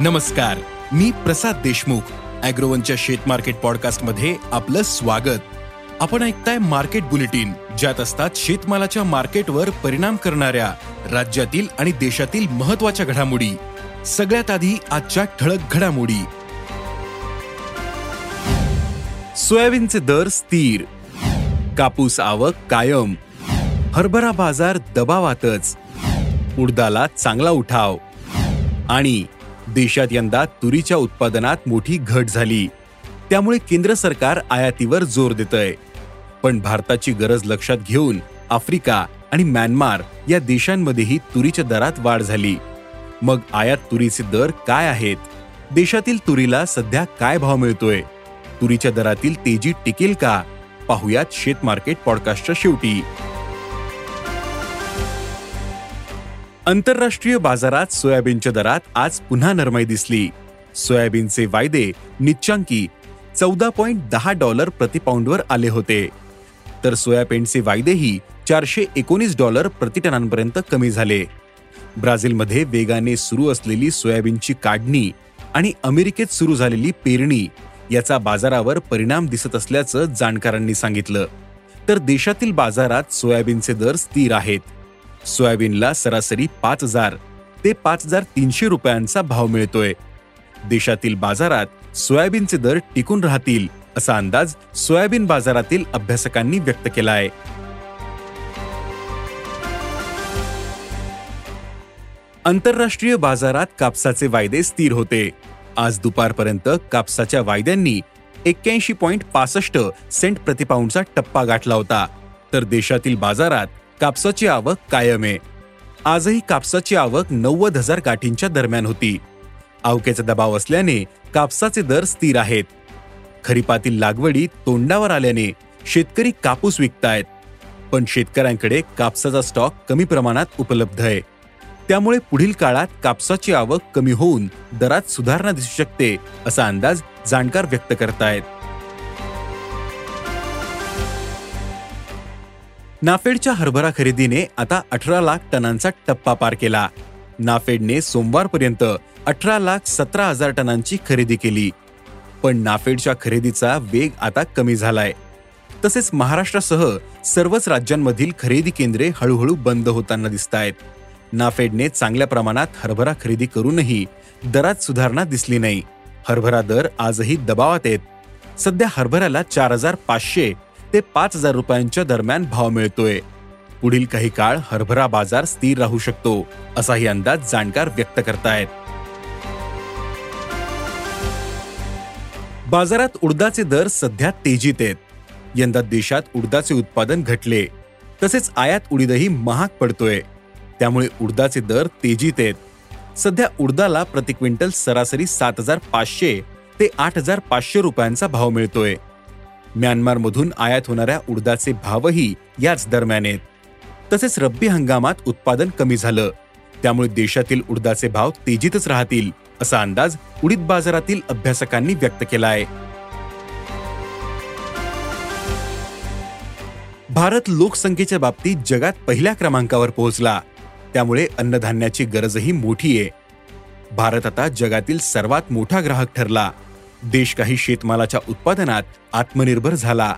नमस्कार मी प्रसाद देशमुख अॅग्रोवनच्या शेत मार्केट पॉडकास्टमध्ये आपलं स्वागत. आपण ऐकताय मार्केट बुलेटिन ज्यात असतात शेतमालाच्या मार्केटवर परिणाम करणाऱ्या राज्यातील आणि देशातील महत्त्वाच्या घडामोडी. सगळ्यात आधी आजच्या ठळक घडामोडी. सोयाबीनचे दर स्थिर. कापूस आवक कायम. हरभरा बाजार दबावातच. उडदाला चांगला उठाव. आणि देशात यंदा तुरीच्या उत्पादनात मोठी घट झाली. त्यामुळे केंद्र सरकार आयातीवर जोर देतय. पण भारताची गरज लक्षात घेऊन आफ्रिका आणि म्यानमार या देशांमध्येही तुरीच्या दरात वाढ झाली. मग आयात तुरीचे दर काय आहेत? देशातील तुरीला सध्या काय भाव मिळतोय? तुरीच्या दरातील तेजी टिकेल का? पाहुयात शेत मार्केट पॉडकास्टच्या शेवटी. आंतरराष्ट्रीय बाजारात सोयाबीनच्या दरात आज पुन्हा नरमाई दिसली. सोयाबीनचे वायदे निच्चांकी चौदा पॉइंट दहा डॉलर प्रतिपाऊंडवर आले होते. तर सोयाबीनचे वायदेही चारशे एकोणीस डॉलर प्रतिटनांपर्यंत कमी झाले. ब्राझीलमध्ये वेगाने सुरू असलेली सोयाबीनची काढणी आणि अमेरिकेत सुरू झालेली पेरणी याचा बाजारावर परिणाम दिसत असल्याचं जाणकारांनी सांगितलं. तर देशातील बाजारात सोयाबीनचे दर स्थिर आहेत. सोयाबीनला सरासरी पाच हजार ते पाच हजार तीनशे रुपयांचा भाव मिळतोय. देशातील बाजारात सोयाबीनचे दर टिकून राहतील असा अंदाज सोयाबीन बाजारातील अभ्यासकांनी व्यक्त केला आहे आंतरराष्ट्रीय बाजारात कापसाचे वायदे स्थिर होते. आज दुपारपर्यंत कापसाच्या वायद्यांनी एक्क्याऐंशी पॉईंट पासष्ट सेंट प्रतिपाऊंडचा टप्पा गाठला होता. तर देशातील बाजारात कापसाची आवक कायम आहे. आजही कापसाची आवक नव्वद हजार गाठींच्या दरम्यान होती. आवकेचा दबाव असल्याने कापसाचे दर स्थिर आहेत. खरीपातील लागवडी तोंडावर आल्याने शेतकरी कापूस विकतायत. पण शेतकऱ्यांकडे कापसाचा स्टॉक कमी प्रमाणात उपलब्ध आहे. त्यामुळे पुढील काळात कापसाची आवक कमी होऊन दरात सुधारणा दिसू शकते असा अंदाज जाणकार व्यक्त करतायत. नाफेडच्या हरभरा खरेदीने आता अठरा लाख टनांचा टप्पा पार केला. नाफेडने सोमवारपर्यंत अठरा लाख सतरा हजार टनांची खरेदी केली. पण नाफेडच्या खरेदीचा वेग आता कमी झालाय. तसेच महाराष्ट्रासह सर्वच राज्यांमधील खरेदी केंद्रे हळूहळू बंद होताना दिसत आहेत नाफेडने चांगल्या प्रमाणात हरभरा खरेदी करूनही दरात सुधारणा दिसली नाही. हरभरा दर आजही दबावात आहेत. सध्या हरभऱ्याला चार हजार पाचशे ते पाच हजार रुपयांच्या दरम्यान भाव मिळतोय. पुढील काही काळ हरभरा बाजार स्थिर राहू शकतो असाही अंदाज जाणकार व्यक्त करतायत. बाजारात उडदाचे दर सध्या तेजीत आहेत. यंदा देशात उडदाचे उत्पादन घटले तसेच आयात उडीदही महाग पडतोय. त्यामुळे उडदाचे दर तेजीत आहेत. सध्या उडदाला प्रति क्विंटल सरासरी सात हजार पाचशे ते आठ हजार पाचशे रुपयांचा भाव मिळतोय. म्यानमारमधून आयात होणाऱ्या उडदाचे भावही याच दरम्यान आहेत. तसेच रब्बी हंगामात उत्पादन कमी झालं. त्यामुळे देशातील उडदाचे भाव तेजीतच राहतील असा अंदाज उडीद बाजारातील अभ्यासकांनी व्यक्त केला आहे भारत लोकसंख्येच्या बाबतीत जगात पहिल्या क्रमांकावर पोहोचला. त्यामुळे अन्नधान्याची गरजही मोठी आहे. भारत आता जगातील सर्वात मोठा ग्राहक ठरला. देश काही शेतमालाच्या उत्पादनात आत्मनिर्भर झाला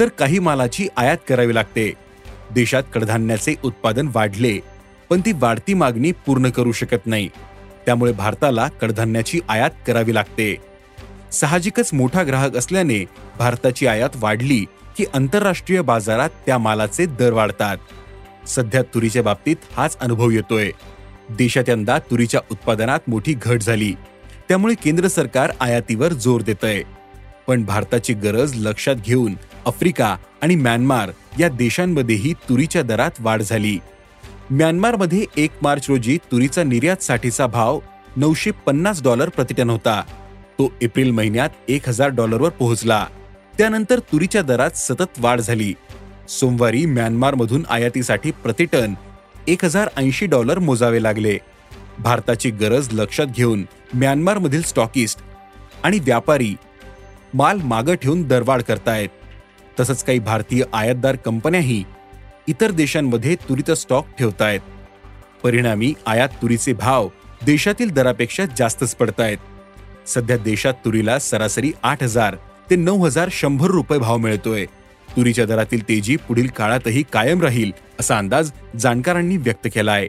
तर काही मालाची आयात करावी लागते. देशात कडधान्याचे उत्पादन वाढले पण ती वाढती मागणी पूर्ण करू शकत नाही. त्यामुळे भारताला कडधान्याची आयात करावी लागते. साहजिकच मोठा ग्राहक असल्याने भारताची आयात वाढली की आंतरराष्ट्रीय बाजारात त्या मालाचे दर वाढतात. सध्या तुरीच्या बाबतीत हाच अनुभव येतोय. देशात यंदा तुरीच्या उत्पादनात मोठी घट झाली. त्यामुळे केंद्र सरकार आयातीवर जोर देत आहे पण भारताची गरज लक्षात घेऊन आफ्रिका आणि म्यानमार या देशांमध्येही तुरीच्या दरात वाढ झाली. म्यानमारमध्ये एक मार्च रोजी तुरीचा निर्यात साठीचा भाव नऊशे पन्नास डॉलर प्रतिटन होता. तो एप्रिल महिन्यात एक हजार डॉलरवर पोहोचला. त्यानंतर तुरीच्या दरात सतत वाढ झाली. सोमवारी म्यानमारमधून आयातीसाठी प्रतिटन एक हजार ऐंशी डॉलर मोजावे लागले. भारताची गरज लक्षात घेऊन म्यानमारमधील स्टॉकिस्ट आणि व्यापारी माल मागं ठेवून दरवाढ करतायत. तसंच काही भारतीय आयातदार कंपन्याही इतर देशांमध्ये तुरीचा स्टॉक ठेवतायत. परिणामी आयात तुरीचे भाव देशातील दरापेक्षा जास्तच पडतायत. सध्या देशात तुरीला सरासरी आठ हजार ते नऊ हजार शंभर रुपये भाव मिळतोय. तुरीच्या दरातील तेजी पुढील काळातही कायम राहील असा अंदाज जाणकारांनी व्यक्त केला आहे